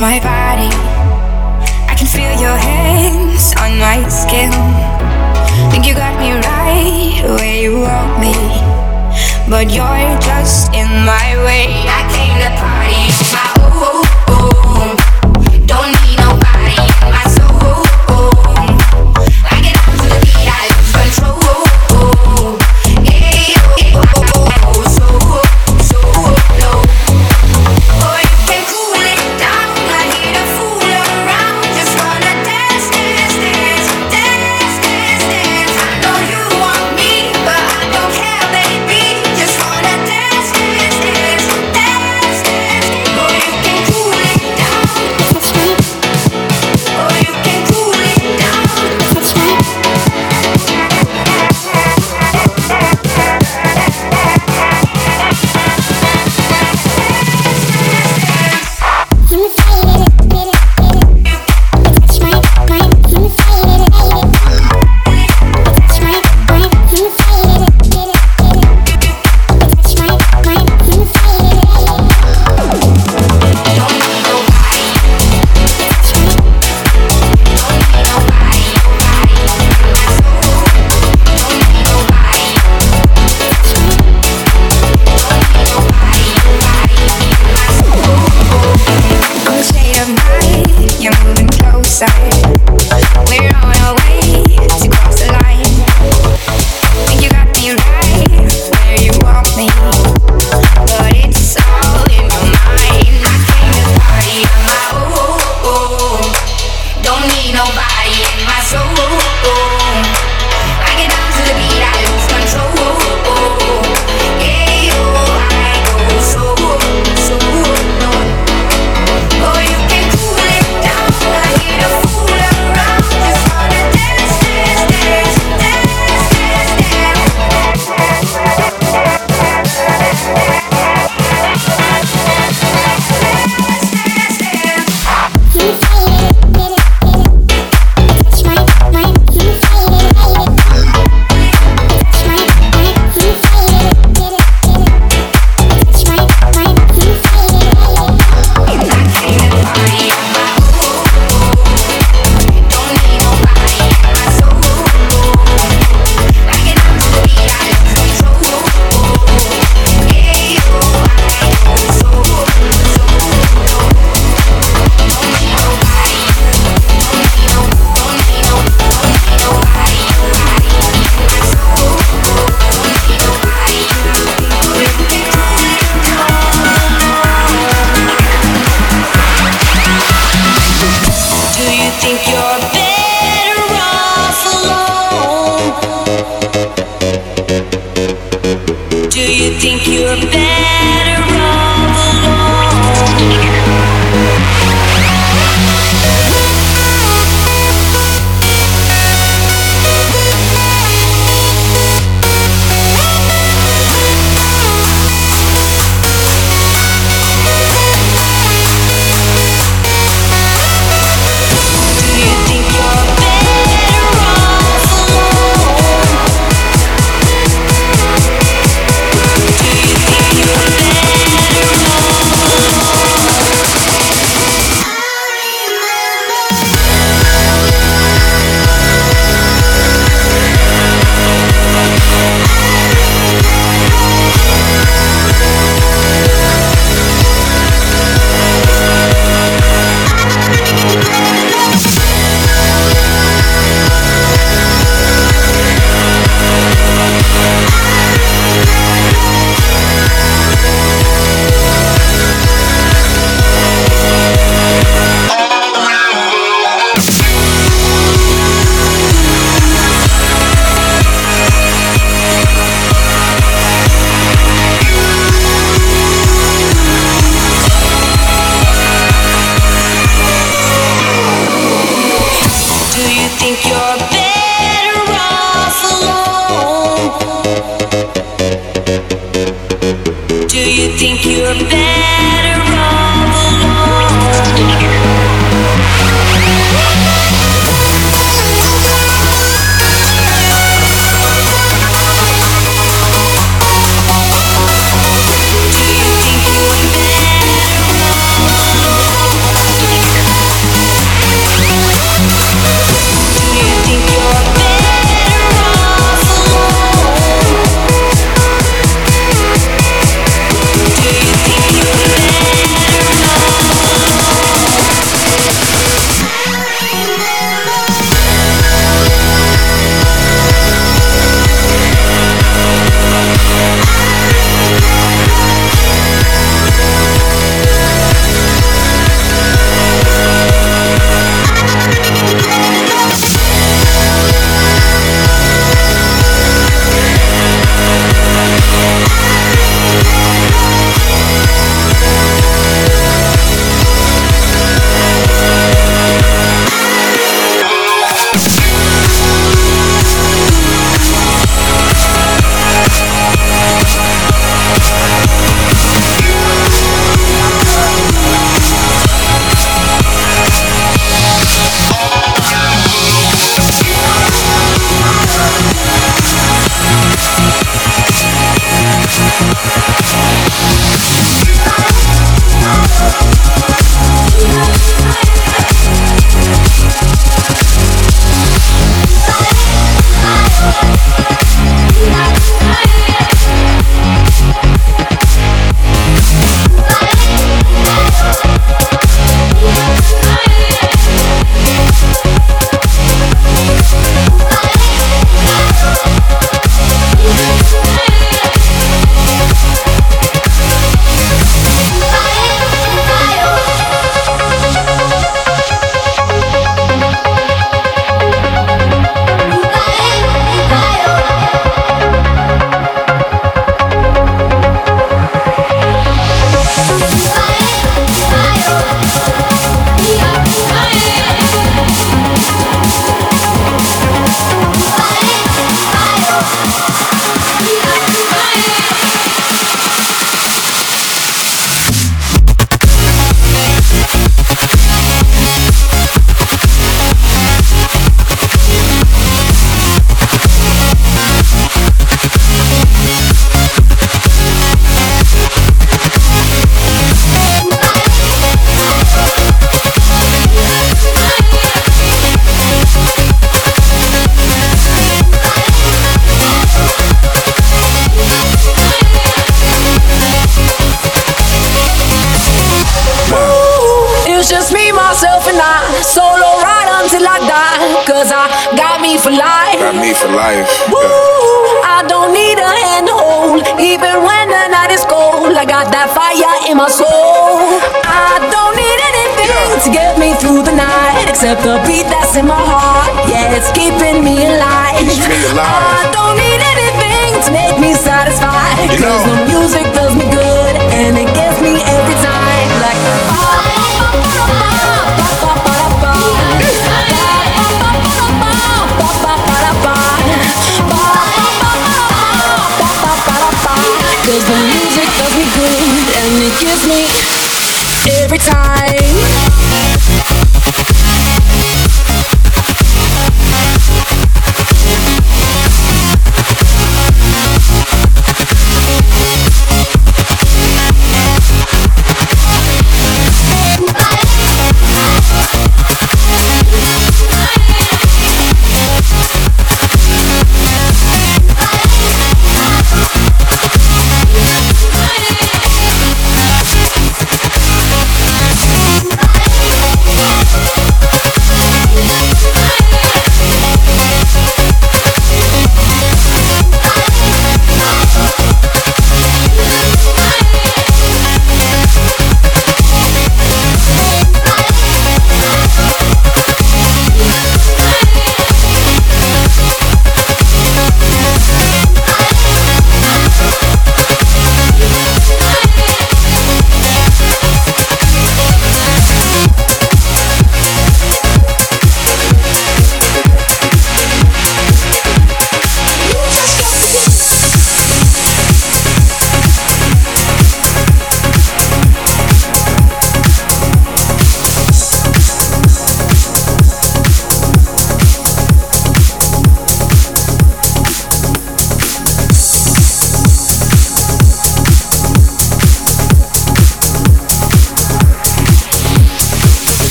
my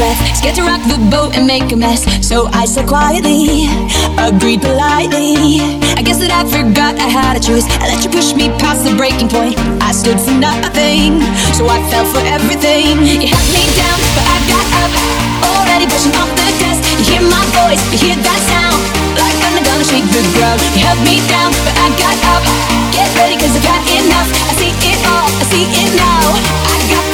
breath. Scared to rock the boat and make a mess. So I said quietly, agreed politely. I guess that I forgot I had a choice. I let you push me past the breaking point. I stood for nothing, so I fell for everything. You held me down, but I got up. Already pushing off the dust. You hear my voice, you hear that sound. Like I'm gonna shake the ground. You held me down, but I got up. Get ready, cause I've had enough. I see it all, I see it now. I got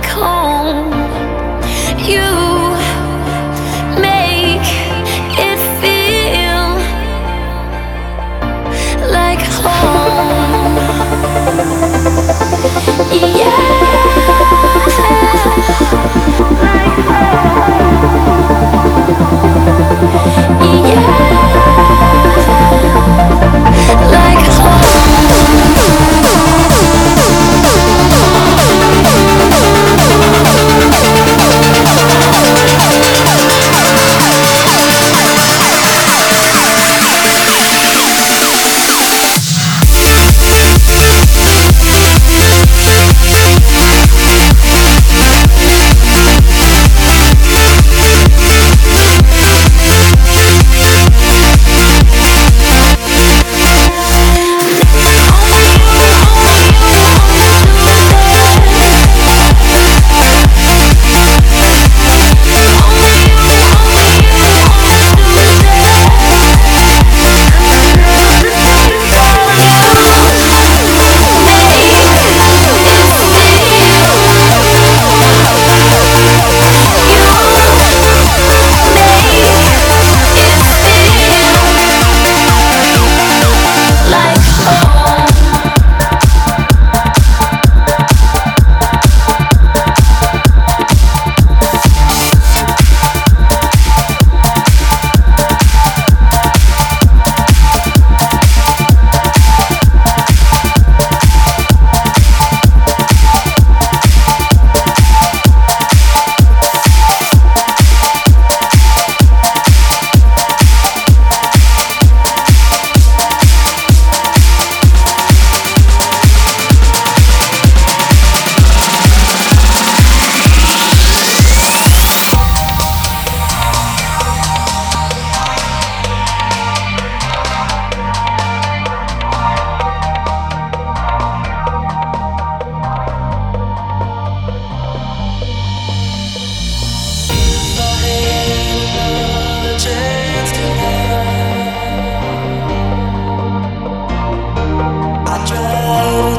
like home. You make it feel like home. Yeah, like home. Yeah.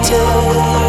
do.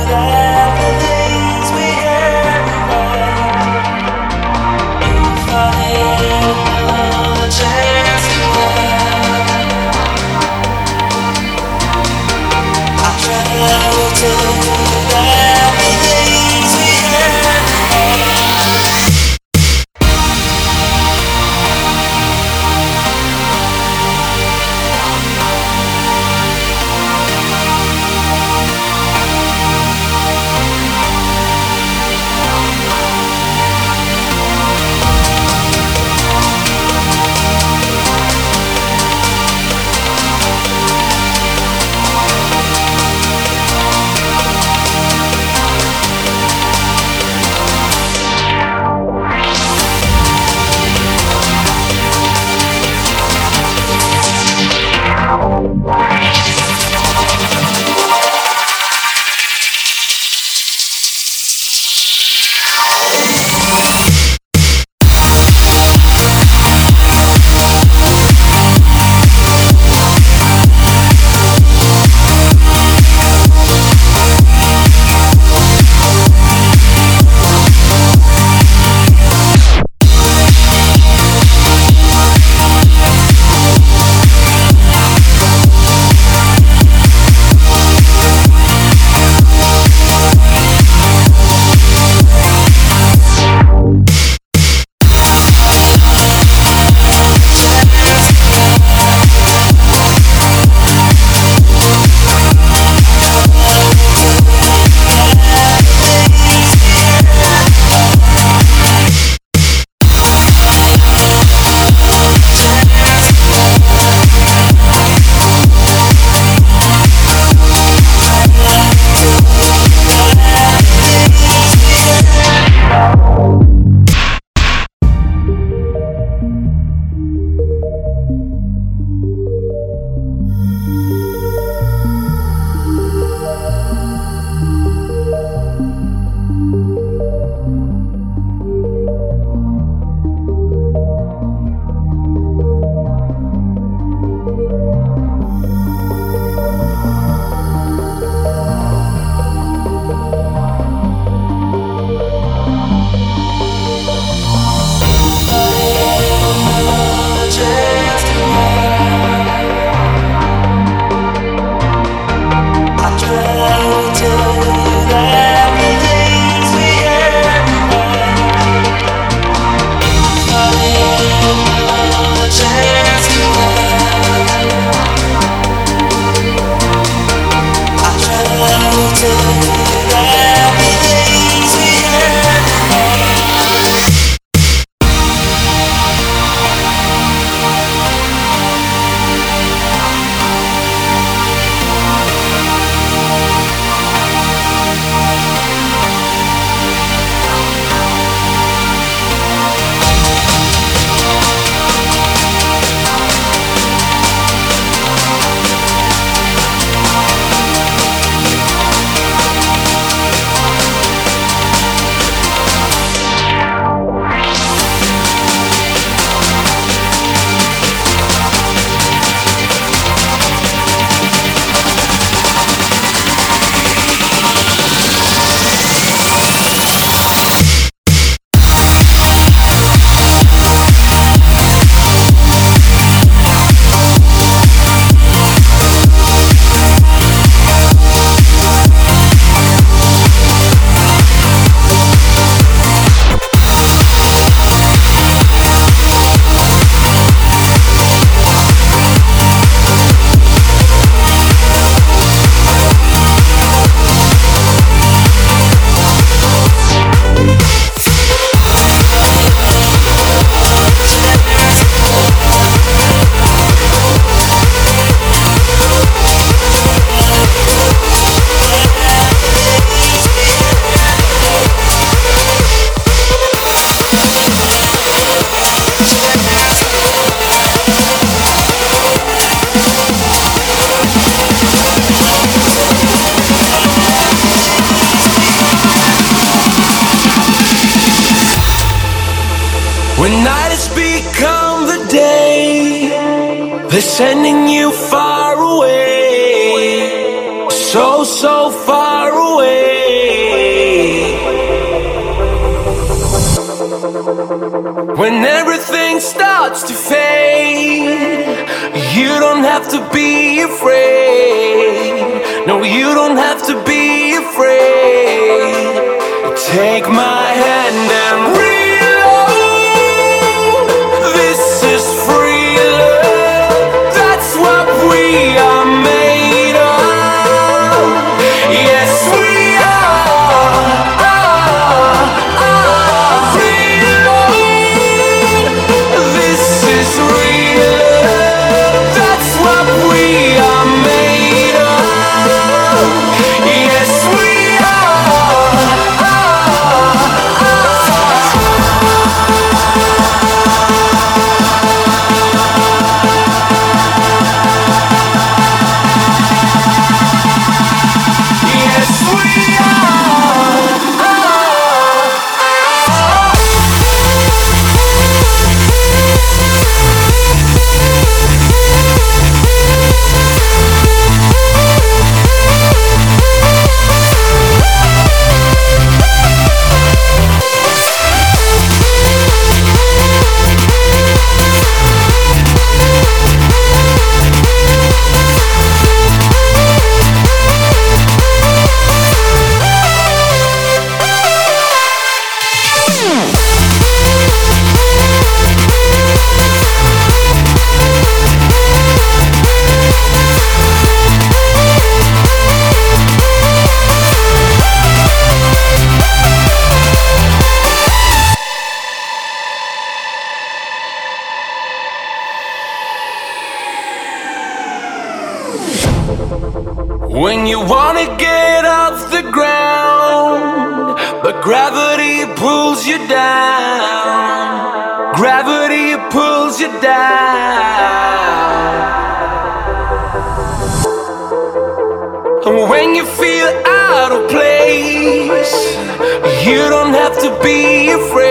Sending you far away, so, so far away. When everything starts to fade, you don't have to be afraid. No, you don't have to be afraid. Take my hand and And when you feel out of place, you don't have to be afraid.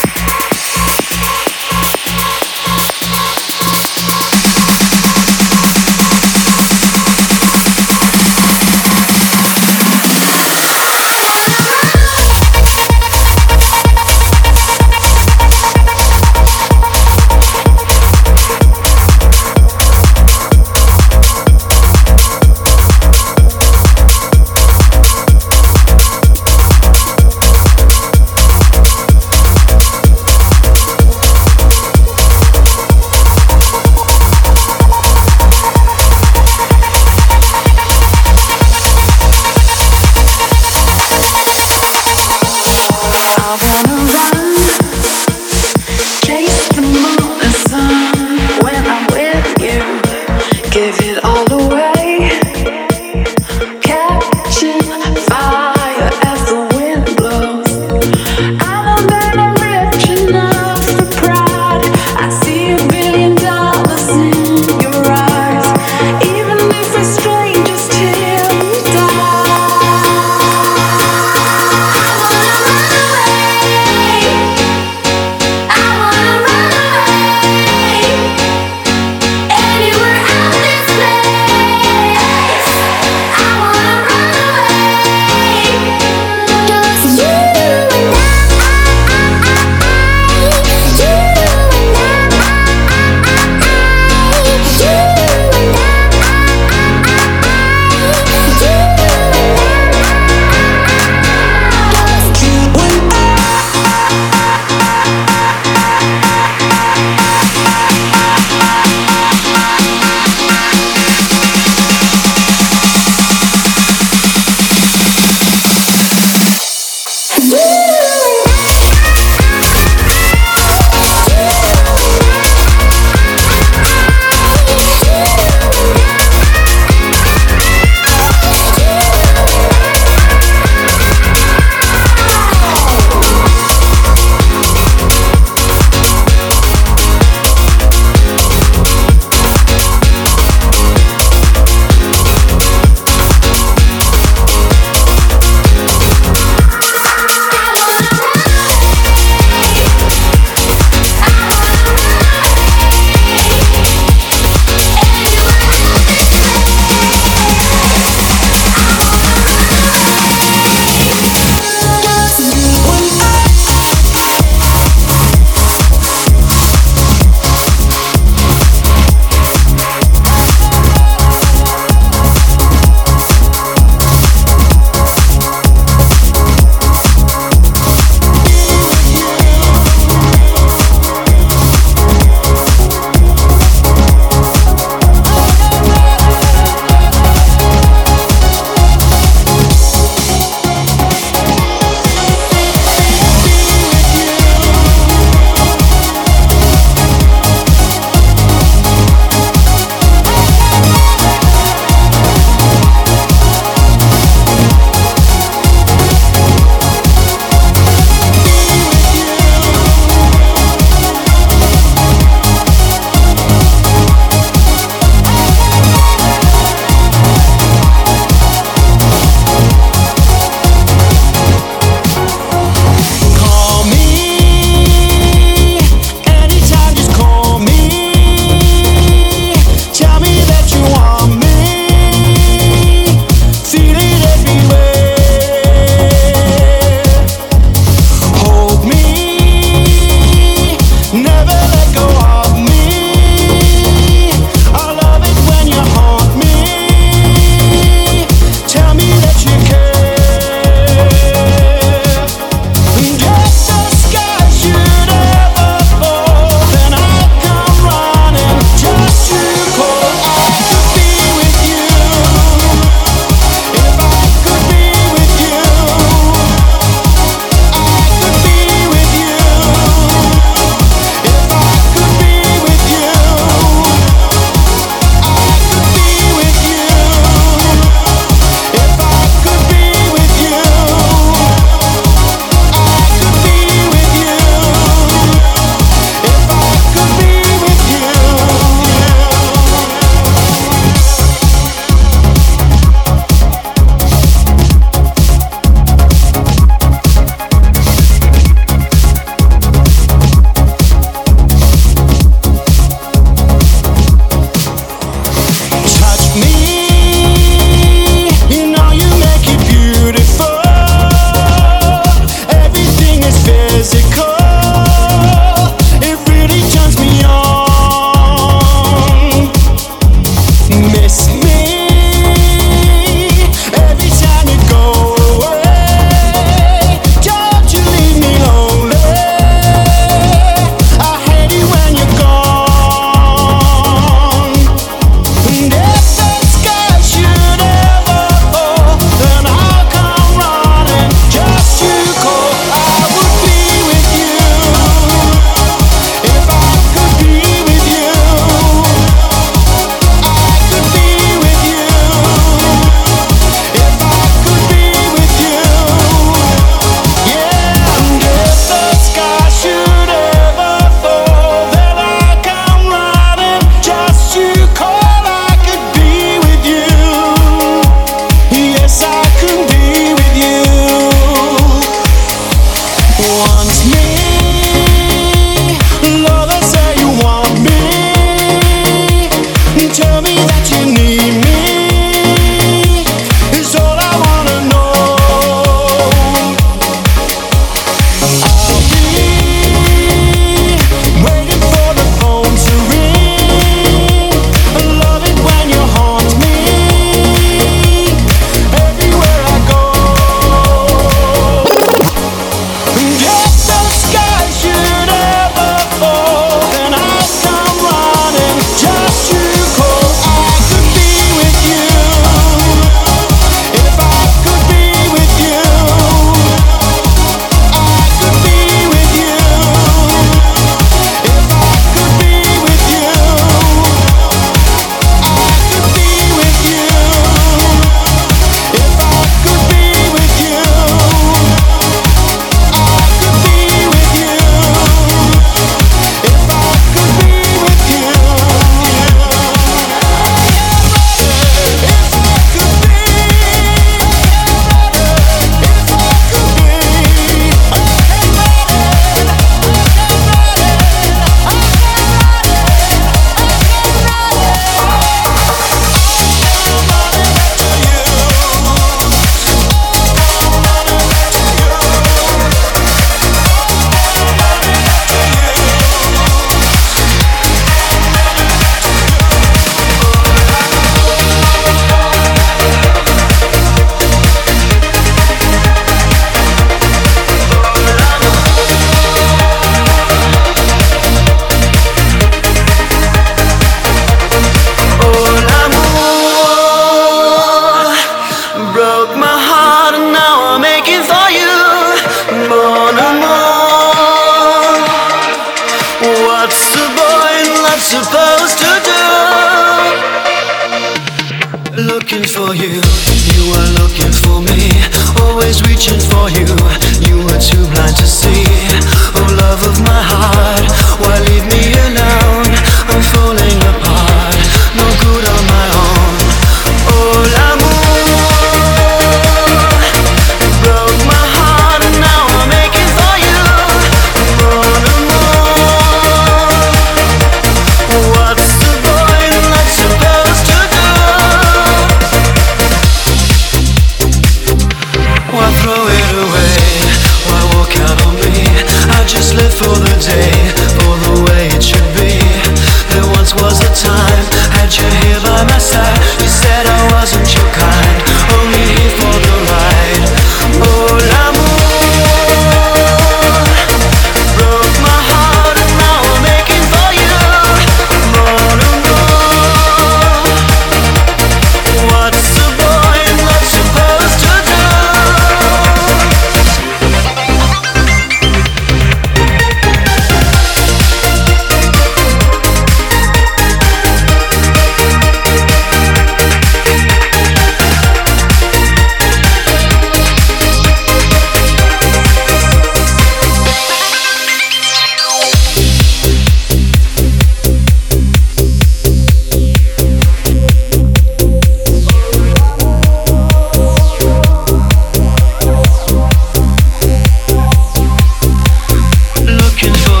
Looking